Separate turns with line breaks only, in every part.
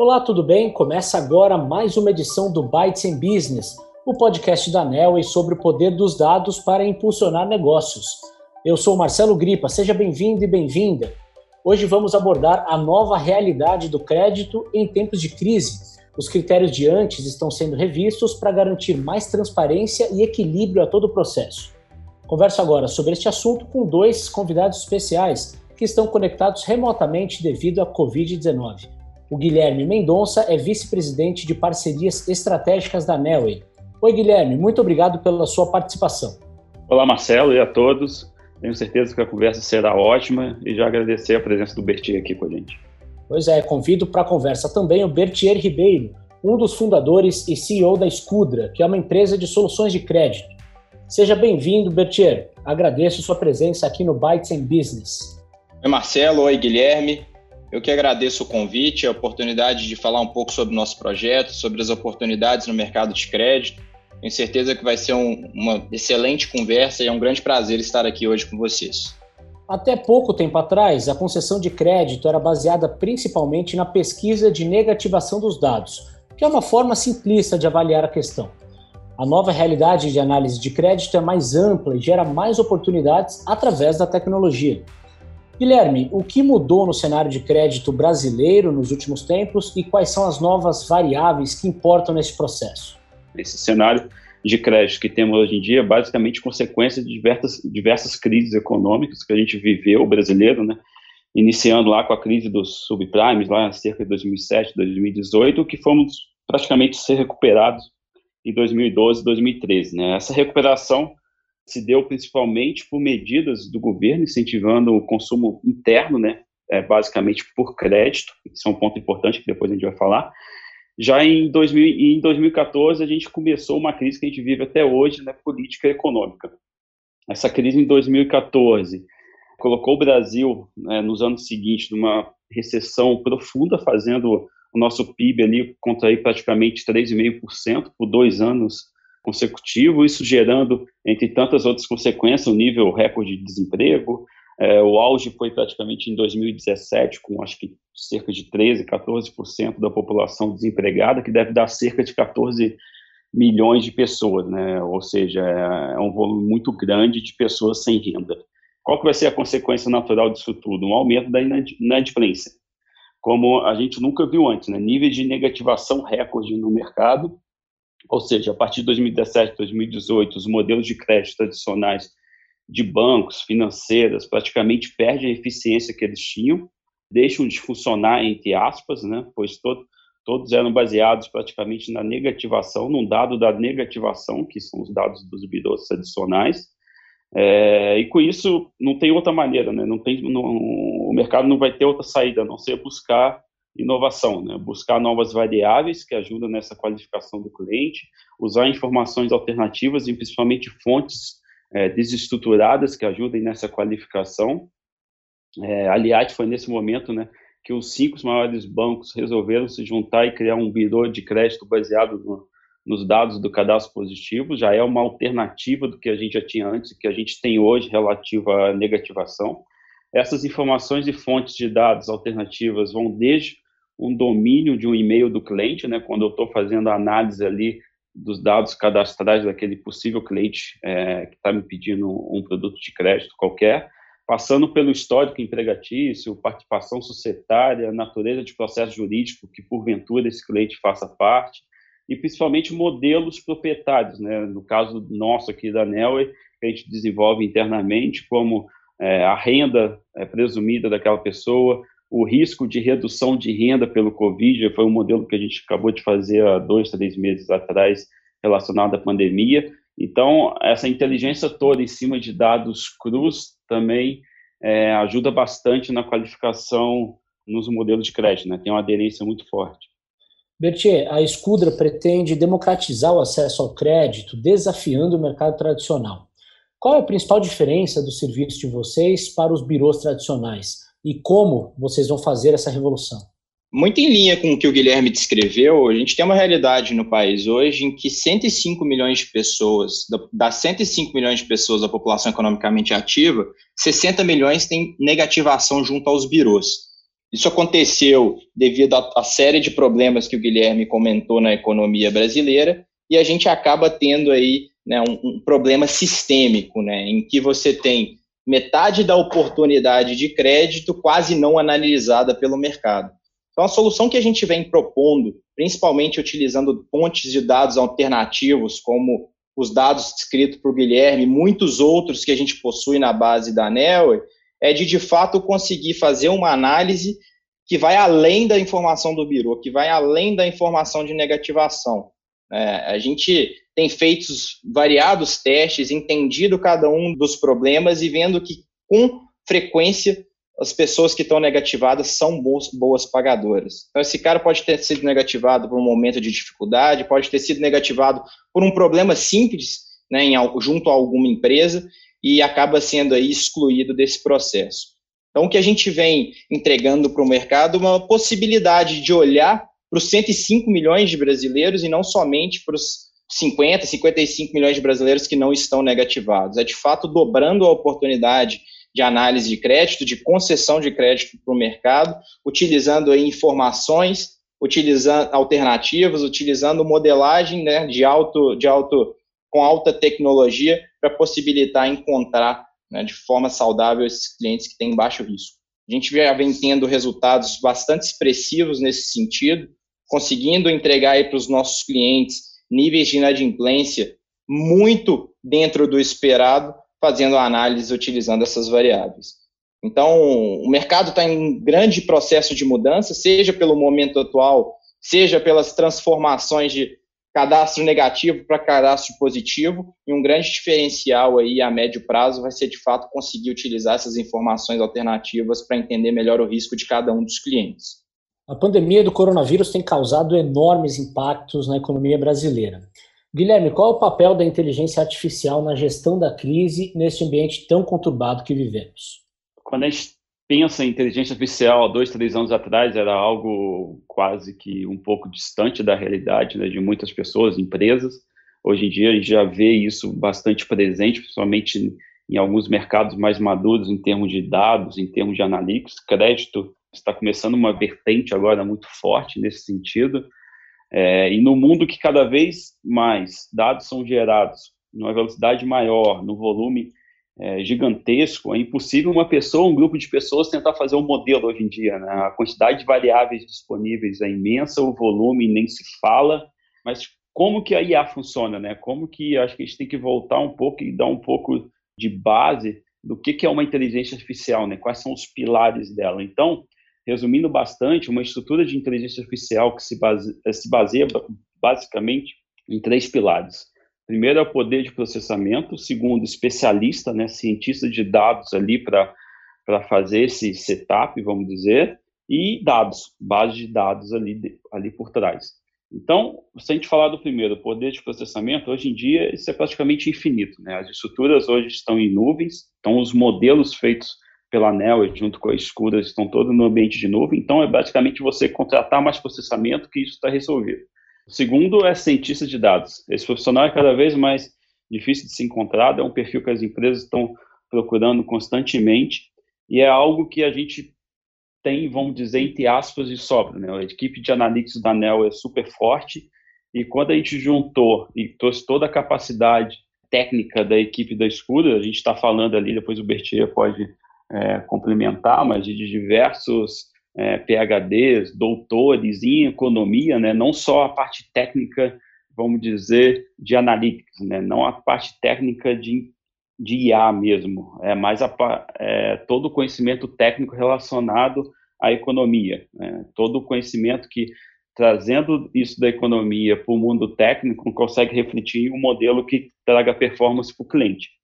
Olá, tudo bem? Começa agora mais uma edição do Bytes in Business, o podcast da Nelway sobre o poder dos dados para impulsionar negócios. Eu sou Marcelo Gripa, seja bem-vindo e bem-vinda. Hoje vamos abordar a nova realidade do crédito em tempos de crise. Os critérios de antes estão sendo revistos para garantir mais transparência e equilíbrio a todo o processo. Converso agora sobre este assunto com dois convidados especiais que estão conectados remotamente devido à Covid-19. O Guilherme Mendonça é vice-presidente de parcerias estratégicas da Nelway. Oi, Guilherme, muito obrigado pela sua participação.
Olá, Marcelo, e a todos. Tenho certeza que a conversa será ótima e já agradecer a presença do Bertier aqui com a gente.
Pois é, convido para a conversa também o Bertier Ribeiro, um dos fundadores e CEO da Escudra, que é uma empresa de soluções de crédito. Seja bem-vindo, Bertier. Agradeço sua presença aqui no Bytes and Business.
Oi, Marcelo. Oi, Guilherme. Eu que agradeço o convite, a oportunidade de falar um pouco sobre o nosso projeto, sobre as oportunidades no mercado de crédito. Tenho certeza que vai ser um, uma excelente conversa e é um grande prazer estar aqui hoje com vocês.
Até pouco tempo atrás, a concessão de crédito era baseada principalmente na pesquisa de negativação dos dados, que é uma forma simplista de avaliar a questão. A nova realidade de análise de crédito é mais ampla e gera mais oportunidades através da tecnologia. Guilherme, o que mudou no cenário de crédito brasileiro nos últimos tempos e quais são as novas variáveis que importam nesse processo?
Esse cenário de crédito que temos hoje em dia é basicamente consequência de diversas, diversas crises econômicas que a gente viveu, o brasileiro, né? iniciando lá com a crise dos subprimes, lá cerca de 2007, 2018, que fomos praticamente ser recuperados em 2012, 2013. Né? Essa recuperação se deu principalmente por medidas do governo incentivando o consumo interno, né, é, basicamente por crédito, isso é um ponto importante que depois a gente vai falar. Já em, 2000, em 2014, a gente começou uma crise que a gente vive até hoje né, política econômica. Essa crise em 2014 colocou o Brasil, né, nos anos seguintes, numa recessão profunda, fazendo o nosso PIB ali contrair praticamente 3,5% por dois anos consecutivo, isso gerando, entre tantas outras consequências, um nível recorde de desemprego. É, o auge foi praticamente em 2017, com acho que cerca de 13%, 14% da população desempregada, que deve dar cerca de 14 milhões de pessoas, né? ou seja, é, um volume muito grande de pessoas sem renda. Qual que vai ser a consequência natural disso tudo? Um aumento da inadimplência, como a gente nunca viu antes, né? níveis de negativação recorde no mercado, ou seja, a partir de 2017, 2018, os modelos de crédito tradicionais de bancos, financeiras, praticamente perdem a eficiência que eles tinham, deixam de funcionar, entre aspas, né, pois to todos eram baseados praticamente na negativação, num dado da negativação, que são os dados dos birôs tradicionais, é, e com isso não tem outra maneira, né, não tem, não, o mercado não vai ter outra saída, a não ser buscar inovação, né? buscar novas variáveis que ajudam nessa qualificação do cliente, usar informações alternativas e principalmente fontes é, desestruturadas que ajudem nessa qualificação. É, aliás, foi nesse momento né, que os cinco maiores bancos resolveram se juntar e criar um birô de crédito baseado no, nos dados do cadastro positivo, já é uma alternativa do que a gente já tinha antes, que a gente tem hoje relativa à negativação. Essas informações e fontes de dados alternativas vão desde um domínio de um e-mail do cliente, né, quando eu estou fazendo a análise ali dos dados cadastrais daquele possível cliente é, que está me pedindo um, produto de crédito qualquer, passando pelo histórico empregatício, participação societária, natureza de processo jurídico que porventura esse cliente faça parte, e principalmente modelos proprietários, né? no caso nosso aqui da Nelway, que a gente desenvolve internamente, como é, a renda é, presumida daquela pessoa, o risco de redução de renda pelo Covid, foi um modelo que a gente acabou de fazer há dois, três meses atrás, relacionado à pandemia. Então, essa inteligência toda em cima de dados crus também é, ajuda bastante na qualificação nos modelos de crédito, né? tem uma aderência muito forte.
Bertier, a Escudra pretende democratizar o acesso ao crédito, desafiando o mercado tradicional. Qual é a principal diferença do serviço de vocês para os birôs tradicionais? E como vocês vão fazer essa revolução?
Muito em linha com o que o Guilherme descreveu, a gente tem uma realidade no país hoje em que 105 milhões de pessoas, das 105 milhões de pessoas da população economicamente ativa, 60 milhões têm negativação junto aos birôs. Isso aconteceu devido à série de problemas que o Guilherme comentou na economia brasileira, e a gente acaba tendo aí né, um, um problema sistêmico, né, em que você tem metade da oportunidade de crédito quase não analisada pelo mercado. Então, a solução que a gente vem propondo, principalmente utilizando fontes de dados alternativos, como os dados descritos por Guilherme, muitos outros que a gente possui na base da ANEL, é de, de fato, conseguir fazer uma análise que vai além da informação do Biro, que vai além da informação de negativação. É, a gente tem feito variados testes, entendido cada um dos problemas e vendo que, com frequência, as pessoas que estão negativadas são boas, boas pagadoras. Então, esse cara pode ter sido negativado por um momento de dificuldade, pode ter sido negativado por um problema simples, né, em, junto a alguma empresa, e acaba sendo aí excluído desse processo. Então, o que a gente vem entregando para o mercado é uma possibilidade de olhar para os 105 milhões de brasileiros e não somente para os 50, 55 milhões de brasileiros que não estão negativados. É de fato dobrando a oportunidade de análise de crédito, de concessão de crédito para o mercado, utilizando informações, utilizando alternativas, utilizando modelagem né, de alto, de alto, com alta tecnologia para possibilitar encontrar né, de forma saudável esses clientes que têm baixo risco. A gente já vem tendo resultados bastante expressivos nesse sentido, conseguindo entregar para os nossos clientes níveis de inadimplência muito dentro do esperado, fazendo a análise utilizando essas variáveis. Então, o mercado está em grande processo de mudança, seja pelo momento atual, seja pelas transformações de cadastro negativo para cadastro positivo, e um grande diferencial aí a médio prazo vai ser de fato conseguir utilizar essas informações alternativas para entender melhor o risco de cada um dos clientes.
A pandemia do coronavírus tem causado enormes impactos na economia brasileira. Guilherme, qual é o papel da inteligência artificial na gestão da crise neste ambiente tão conturbado que vivemos?
Quando a gente pensa em inteligência artificial, dois, três anos atrás, era algo quase que um pouco distante da realidade né, de muitas pessoas, empresas. Hoje em dia, a gente já vê isso bastante presente, principalmente em alguns mercados mais maduros em termos de dados, em termos de analytics. Crédito está começando uma vertente agora muito forte nesse sentido. É, e no mundo que cada vez mais dados são gerados numa velocidade maior, no volume é, gigantesco, é impossível uma pessoa, um grupo de pessoas tentar fazer um modelo hoje em dia. Né? A quantidade de variáveis disponíveis é imensa, o volume nem se fala, mas como que a IA funciona, né? Como que acho que a gente tem que voltar um pouco e dar um pouco de base do que, que é uma inteligência artificial, né? Quais são os pilares dela? Então, resumindo bastante, uma estrutura de inteligência artificial que se, base, se baseia basicamente em três pilares. Primeiro é o poder de processamento, segundo, especialista, né, cientista de dados ali para fazer esse setup, vamos dizer, e dados, base de dados ali, ali por trás. Então, se a gente falar do primeiro, poder de processamento, hoje em dia isso é praticamente infinito. Né? As estruturas hoje estão em nuvens, então os modelos feitos pela ANEL, junto com a Escuras, estão todos no ambiente de nuvem. Então, é basicamente você contratar mais processamento que isso está resolvido. O segundo é cientista de dados. Esse profissional é cada vez mais difícil de se encontrar, é um perfil que as empresas estão procurando constantemente e é algo que a gente tem, vamos dizer, entre aspas, de sobra. Né? A equipe de analytics da ANEL é super forte e quando a gente juntou e trouxe toda a capacidade técnica da equipe da Escuda, a gente está falando ali, depois o Bertier pode é, complementar, mas de diversos é, PhDs, doutores em economia, né, não só a parte técnica, vamos dizer, de analytics, né, não a parte técnica de, de IA mesmo, é mais a, é, todo o conhecimento técnico relacionado à economia, né, todo o conhecimento que trazendo isso da economia para o mundo técnico consegue refletir um modelo que traga performance para o cliente.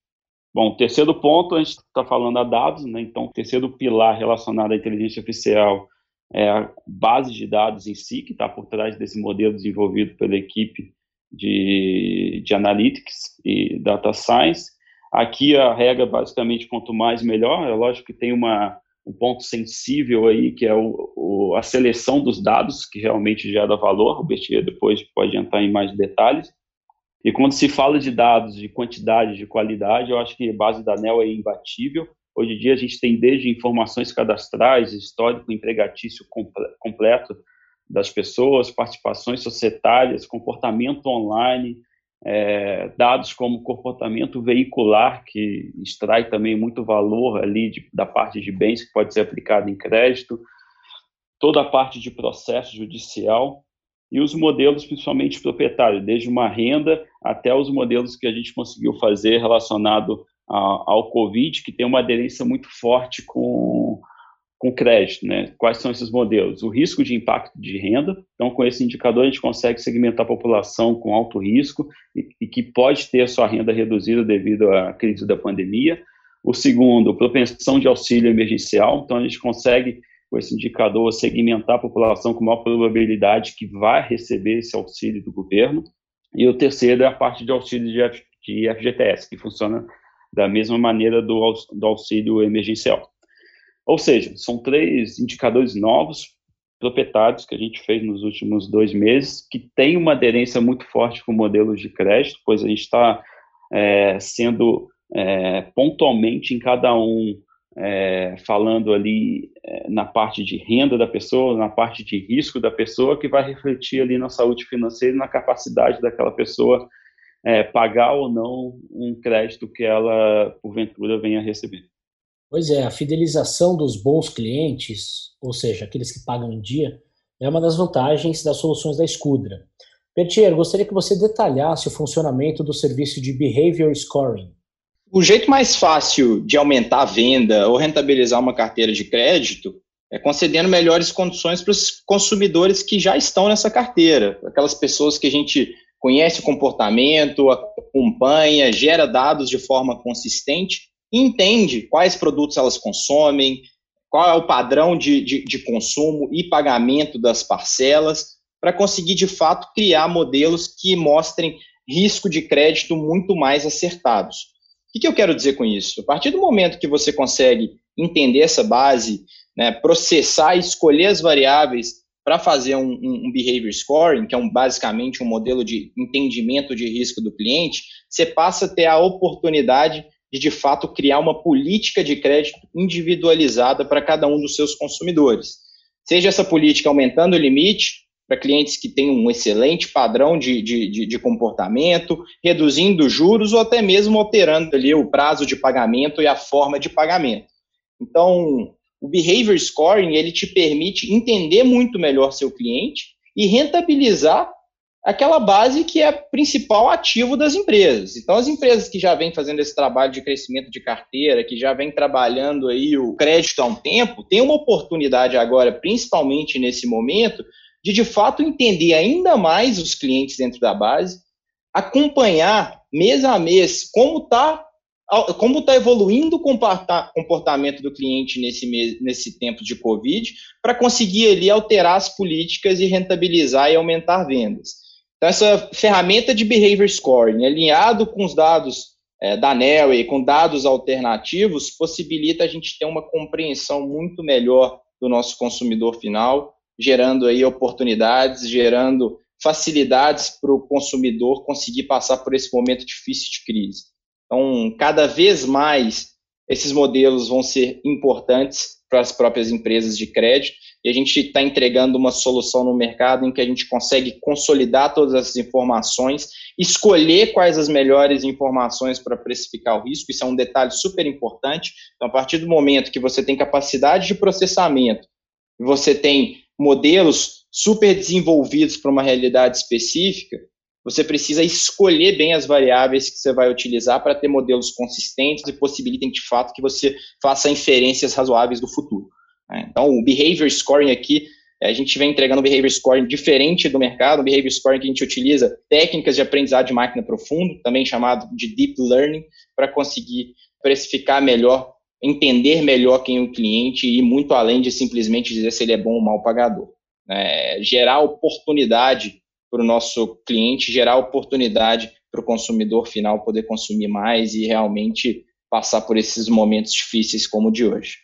Bom, terceiro ponto, a gente está falando a dados, né? Então, terceiro pilar relacionado à inteligência artificial é a base de dados em si, que está por trás desse modelo desenvolvido pela equipe de, de Analytics e Data Science. Aqui a regra, basicamente, quanto mais melhor. É lógico que tem uma, um ponto sensível aí, que é o, o, a seleção dos dados, que realmente gera valor. O Bertier depois pode entrar em mais detalhes. E quando se fala de dados, de quantidade, de qualidade, eu acho que a base da ANEL é imbatível. Hoje em dia a gente tem desde informações cadastrais, histórico empregatício completo das pessoas, participações societárias, comportamento online, é, dados como comportamento veicular, que extrai também muito valor ali de, da parte de bens que pode ser aplicado em crédito, toda a parte de processo judicial e os modelos, principalmente proprietários, desde uma renda até os modelos que a gente conseguiu fazer relacionado ao Covid, que tem uma aderência muito forte com, com crédito. Né? Quais são esses modelos? O risco de impacto de renda. Então, com esse indicador, a gente consegue segmentar a população com alto risco e, e que pode ter a sua renda reduzida devido à crise da pandemia. O segundo, propensão de auxílio emergencial. Então, a gente consegue, com esse indicador, segmentar a população com maior probabilidade que vai receber esse auxílio do governo. E o terceiro é a parte de auxílio de, FGTS, que funciona da mesma maneira do, do auxílio emergencial. Ou seja, são três indicadores novos, proprietários, que a gente fez nos últimos dois meses, que tem uma aderência muito forte com modelos de crédito, pois a gente está é, sendo é, pontualmente em cada um é, falando ali é, na parte de renda da pessoa, na parte de risco da pessoa, que vai refletir ali na saúde financeira e na capacidade daquela pessoa é, pagar ou não um crédito que ela, porventura, venha receber.
Pois é, a fidelização dos bons clientes, ou seja, aqueles que pagam em dia, é uma das vantagens das soluções da Scudra. Bertier, gostaria que você detalhasse o funcionamento do serviço de Behavior Scoring.
O jeito mais fácil de aumentar a venda ou rentabilizar uma carteira de crédito é concedendo melhores condições para os consumidores que já estão nessa carteira, aquelas pessoas que a gente conhece o comportamento, acompanha, gera dados de forma consistente entende quais produtos elas consomem, qual é o padrão de, de, de consumo e pagamento das parcelas, para conseguir, de fato, criar modelos que mostrem risco de crédito muito mais acertados. O que, eu quero dizer com isso? A partir do momento que você consegue entender essa base, né, processar e escolher as variáveis para fazer um, um, behavior scoring, que é um, basicamente um modelo de entendimento de risco do cliente, você passa a ter a oportunidade de, de fato, criar uma política de crédito individualizada para cada um dos seus consumidores. Seja essa política aumentando o limite para clientes que têm um excelente padrão de, de, de, comportamento, reduzindo juros ou até mesmo alterando ali o prazo de pagamento e a forma de pagamento. Então, o behavior scoring ele te permite entender muito melhor seu cliente e rentabilizar aquela base que é principal ativo das empresas. Então, as empresas que já vêm fazendo esse trabalho de crescimento de carteira, que já vêm trabalhando aí o crédito há um tempo, tem uma oportunidade agora, principalmente nesse momento, de de fato entender ainda mais os clientes dentro da base, acompanhar mês a mês como está como está evoluindo o comportamento do cliente nesse, nesse tempo de Covid, para conseguir ali alterar as políticas e rentabilizar e aumentar vendas. Então, essa ferramenta de behavior scoring, alinhado com os dados é, da e com dados alternativos, possibilita a gente ter uma compreensão muito melhor do nosso consumidor final, gerando aí oportunidades, gerando facilidades para o consumidor conseguir passar por esse momento difícil de crise. Então, cada vez mais esses modelos vão ser importantes para as próprias empresas de crédito e a gente está entregando uma solução no mercado em que a gente consegue consolidar todas essas informações, escolher quais as melhores informações para precificar o risco, isso é um detalhe super importante. Então, a partir do momento que você tem capacidade de processamento, você tem modelos super desenvolvidos para uma realidade específica, você precisa escolher bem as variáveis que você vai utilizar para ter modelos consistentes e possibilitem de fato que você faça inferências razoáveis do futuro. Né? Então, o behavior scoring aqui, a gente vem entregando behavior scoring diferente do mercado, um behavior scoring que a gente utiliza técnicas de aprendizado de máquina profundo, também chamado de deep learning, para conseguir precificar melhor, entender melhor quem é o cliente e ir muito além de simplesmente dizer se ele é bom ou mau pagador. É, gerar oportunidade para o nosso cliente, gerar oportunidade para o consumidor final poder consumir mais e realmente passar por esses momentos difíceis como o de hoje.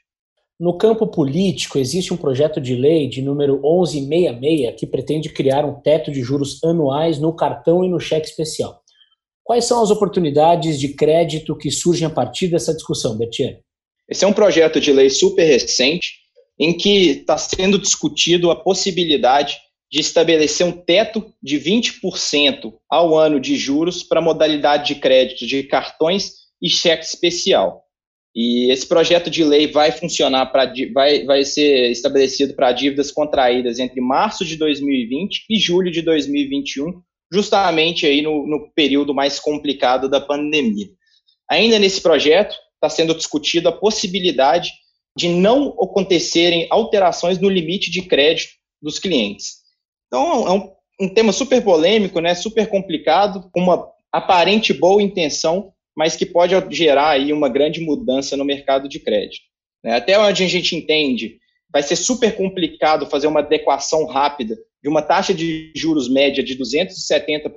No campo político, existe um projeto de lei de número 1166 que pretende criar um teto de juros anuais no cartão e no cheque especial. Quais são as oportunidades de crédito que surgem a partir dessa discussão, Bertier?
Esse é um projeto de lei super recente, em que está sendo discutido a possibilidade de estabelecer um teto de 20% ao ano de juros para modalidade de crédito de cartões e cheque especial. E esse projeto de lei vai funcionar para vai, vai ser estabelecido para dívidas contraídas entre março de 2020 e julho de 2021, justamente aí no, no período mais complicado da pandemia. Ainda nesse projeto está sendo discutido a possibilidade de não acontecerem alterações no limite de crédito dos clientes. Então é um, um tema super polêmico, né, super complicado, com uma aparente boa intenção, mas que pode gerar aí uma grande mudança no mercado de crédito. Né? Até onde a gente entende, vai ser super complicado fazer uma adequação rápida de uma taxa de juros média de 270%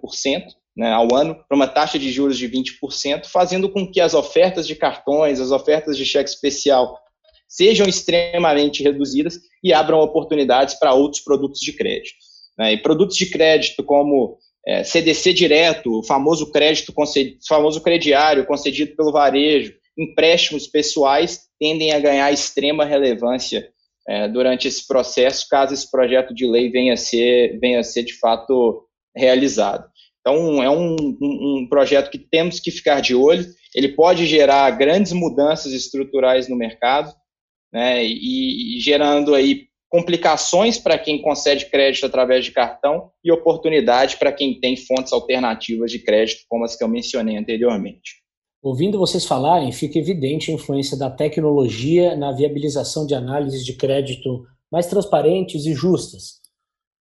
né, ao ano para uma taxa de juros de 20%, fazendo com que as ofertas de cartões, as ofertas de cheque especial sejam extremamente reduzidas e abram oportunidades para outros produtos de crédito. Né? E produtos de crédito como é, CDC direto, o famoso crédito concedido, famoso crediário concedido pelo varejo, empréstimos pessoais tendem a ganhar extrema relevância é, durante esse processo, caso esse projeto de lei venha a ser, venha a ser de fato realizado. Então, é um, um, projeto que temos que ficar de olho. Ele pode gerar grandes mudanças estruturais no mercado, né, e, e gerando aí complicações para quem concede crédito através de cartão e oportunidade para quem tem fontes alternativas de crédito, como as que eu mencionei anteriormente.
Ouvindo vocês falarem, fica evidente a influência da tecnologia na viabilização de análises de crédito mais transparentes e justas.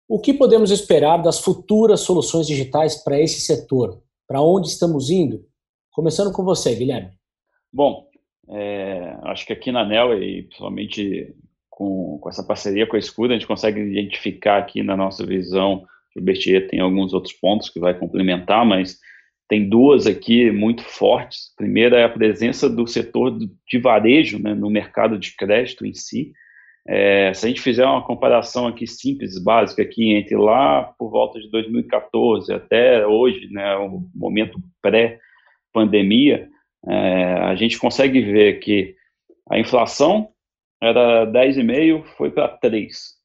O que podemos esperar das futuras soluções digitais para esse setor? Para onde estamos indo? Começando com você, Guilherme.
Bom, é, acho que aqui na NEL, e principalmente com, com essa parceria com a Escuda, a gente consegue identificar aqui na nossa visão, o Bertier tem alguns outros pontos que vai complementar, mas tem duas aqui muito fortes. A primeira é a presença do setor de varejo né, no mercado de crédito em si. É, se a gente fizer uma comparação aqui simples, básica, aqui entre lá por volta de 2014 até hoje, né, o momento pré-pandemia, é, a gente consegue ver que a inflação era 10,5, foi para 3.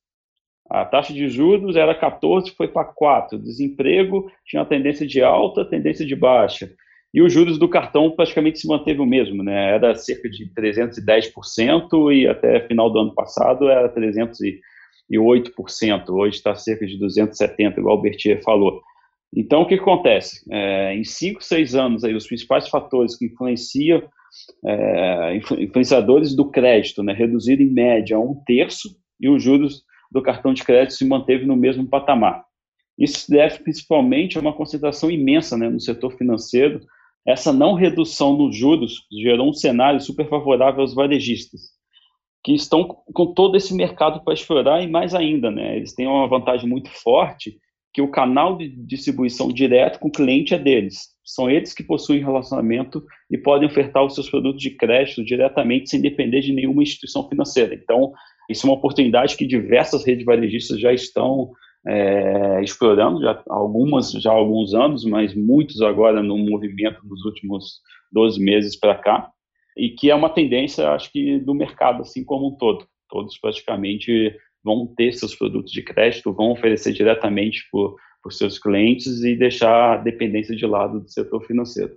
A taxa de juros era 14, foi para 4. Desemprego tinha uma tendência de alta, tendência de baixa. E os juros do cartão praticamente se manteve o mesmo, né? Era cerca de 310% e até final do ano passado era 308%. Hoje está cerca de 270%, igual o Bertier falou. Então, o que acontece? É, em 5, 6 anos, aí, os principais fatores que influenciam é, influenciadores do crédito, né, reduzido em média um terço, e os juros do cartão de crédito se manteve no mesmo patamar. Isso deve principalmente a uma concentração imensa né, no setor financeiro. Essa não redução nos juros gerou um cenário super favorável aos varejistas, que estão com todo esse mercado para explorar e mais ainda, né, eles têm uma vantagem muito forte que o canal de distribuição direto com o cliente é deles. São eles que possuem relacionamento e podem ofertar os seus produtos de crédito diretamente sem depender de nenhuma instituição financeira. Então, isso é uma oportunidade que diversas redes varejistas já estão é, explorando, já, algumas já há alguns anos, mas muitos agora no movimento dos últimos 12 meses para cá, e que é uma tendência, acho que, do mercado assim como um todo. Todos praticamente vão ter seus produtos de crédito, vão oferecer diretamente para os seus clientes e deixar a dependência de lado do setor financeiro.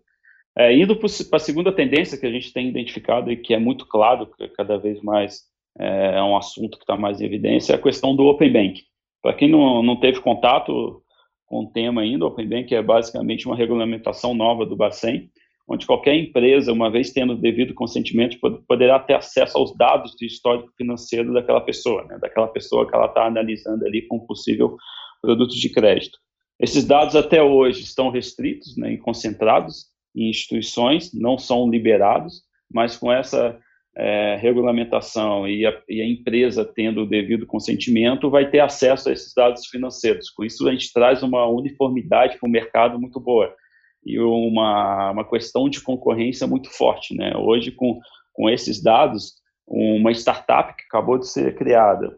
É, indo para a segunda tendência que a gente tem identificado e que é muito claro, que cada vez mais é, é um assunto que está mais em evidência, é a questão do Open Bank. Para quem não, não teve contato com o tema ainda, o Open Bank é basicamente uma regulamentação nova do Bacen, onde qualquer empresa, uma vez tendo o devido consentimento, poderá ter acesso aos dados do histórico financeiro daquela pessoa, né, daquela pessoa que ela está analisando ali com possível produto de crédito. Esses dados até hoje estão restritos né, e concentrados em instituições, não são liberados, mas com essa é, regulamentação e a, e a, empresa tendo o devido consentimento, vai ter acesso a esses dados financeiros. Com isso, a gente traz uma uniformidade para o mercado muito boa e uma, uma questão de concorrência muito forte. Né? Hoje, com, com esses dados, uma startup que acabou de ser criada,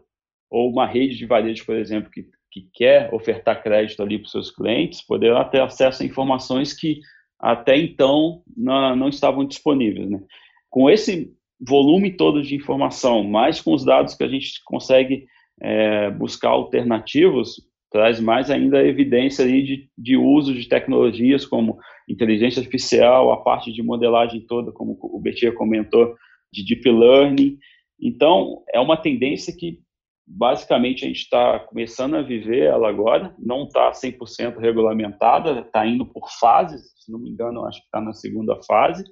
ou uma rede de varejo, por exemplo, que, que quer ofertar crédito ali para os seus clientes, poderá ter acesso a informações que até então não, não estavam disponíveis. Né? Com esse volume todo de informação, mais com os dados que a gente consegue é, buscar alternativos, traz mais ainda a evidência aí de, de uso de tecnologias como inteligência artificial, a parte de modelagem toda, como o Betia comentou, de deep learning. Então, é uma tendência que basicamente a gente está começando a viver ela agora, não está 100% regulamentada, está indo por fases, se não me engano, acho que está na segunda fase,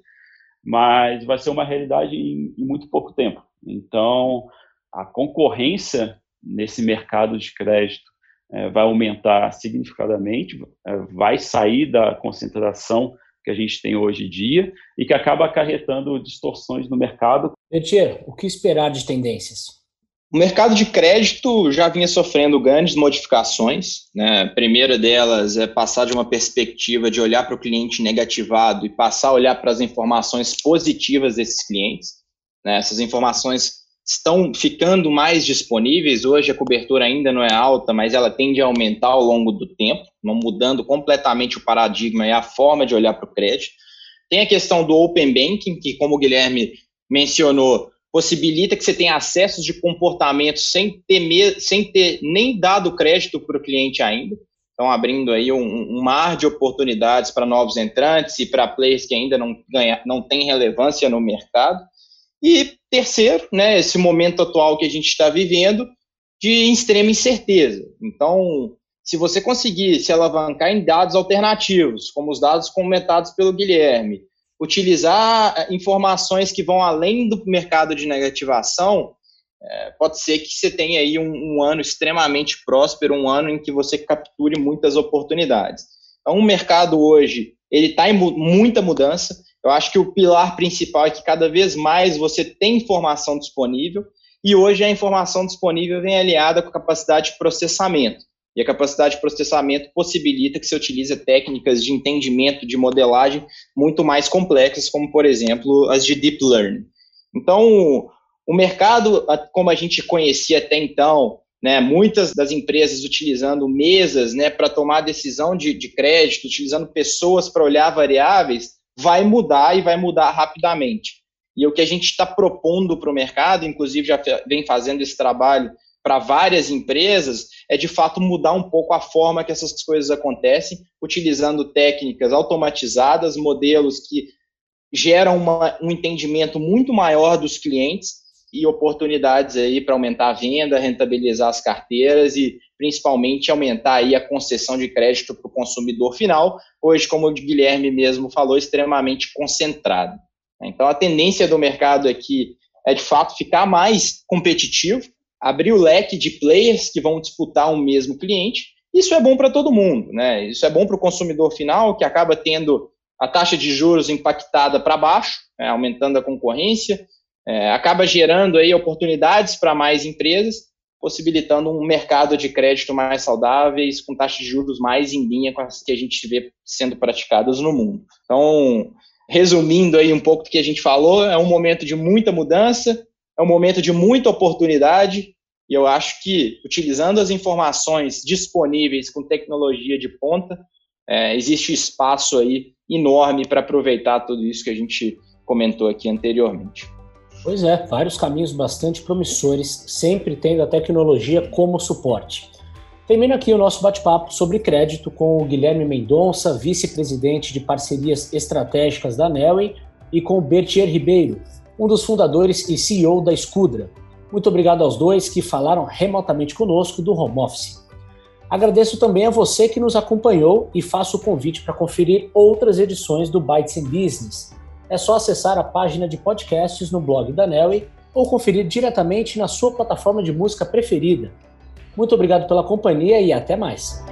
mas vai ser uma realidade em, em muito pouco tempo. Então, a concorrência nesse mercado de crédito é, vai aumentar significadamente, é, vai sair da concentração que a gente tem hoje em dia e que acaba acarretando distorções no mercado.
Etier, o que esperar de tendências?
O mercado de crédito já vinha sofrendo grandes modificações. Né? A primeira delas é passar de uma perspectiva de olhar para o cliente negativado e passar a olhar para as informações positivas desses clientes. Né? Essas informações estão ficando mais disponíveis. Hoje a cobertura ainda não é alta, mas ela tende a aumentar ao longo do tempo, mudando completamente o paradigma e a forma de olhar para o crédito. Tem a questão do Open Banking, que, como o Guilherme mencionou, possibilita que você tenha acessos de comportamentos sem ter, sem ter nem dado crédito para o cliente ainda. Então, abrindo aí um, um mar de oportunidades para novos entrantes e para players que ainda não, ganha, não têm relevância no mercado. E terceiro, né, esse momento atual que a gente está vivendo de extrema incerteza. Então, se você conseguir se alavancar em dados alternativos, como os dados comentados pelo Guilherme, utilizar eh, informações que vão além do mercado de negativação, é, pode ser que você tenha aí um, um, ano extremamente próspero, um ano em que você capture muitas oportunidades. Então, o mercado hoje ele está em muita mudança. Eu acho que o pilar principal é que cada vez mais você tem informação disponível e hoje a informação disponível vem aliada com capacidade de processamento. E a capacidade de processamento possibilita que se utilize técnicas de entendimento, de modelagem muito mais complexas, como, por exemplo, as de Deep Learning. Então, o mercado, como a gente conhecia até então, né, muitas das empresas utilizando mesas né, para tomar decisão de, de crédito, utilizando pessoas para olhar variáveis, vai mudar e vai mudar rapidamente. E o que a gente está propondo para o mercado, inclusive já vem fazendo esse trabalho para várias empresas é de fato mudar um pouco a forma que essas coisas acontecem, utilizando técnicas automatizadas, modelos que geram uma, um entendimento muito maior dos clientes e oportunidades aí para aumentar a venda, rentabilizar as carteiras e principalmente aumentar aí a concessão de crédito para o consumidor final, hoje, como o Guilherme mesmo falou, extremamente concentrado. Então, a tendência do mercado aqui é, de fato, ficar mais competitivo, abrir o leque de players que vão disputar um mesmo cliente. Isso é bom para todo mundo, né? Isso é bom para o consumidor final, que acaba tendo a taxa de juros impactada para baixo, né? aumentando a concorrência, é, acaba gerando aí oportunidades para mais empresas, possibilitando um mercado de crédito mais saudáveis, com taxas de juros mais em linha com as que a gente vê sendo praticadas no mundo. Então, resumindo aí um pouco do que a gente falou, é um momento de muita mudança, é um momento de muita oportunidade e eu acho que utilizando as informações disponíveis com tecnologia de ponta, é, existe espaço aí enorme para aproveitar tudo isso que a gente comentou aqui anteriormente.
Pois é, vários caminhos bastante promissores, sempre tendo a tecnologia como suporte. Termina aqui o nosso bate-papo sobre crédito com o Guilherme Mendonça, vice-presidente de parcerias estratégicas da Nelway, e com o Bertier Ribeiro, um dos fundadores e CEO da Escudra. Muito obrigado aos dois que falaram remotamente conosco do home office. Agradeço também a você que nos acompanhou e faço o convite para conferir outras edições do Bytes in Business. É só acessar a página de podcasts no blog da Nelly ou conferir diretamente na sua plataforma de música preferida. Muito obrigado pela companhia e até mais.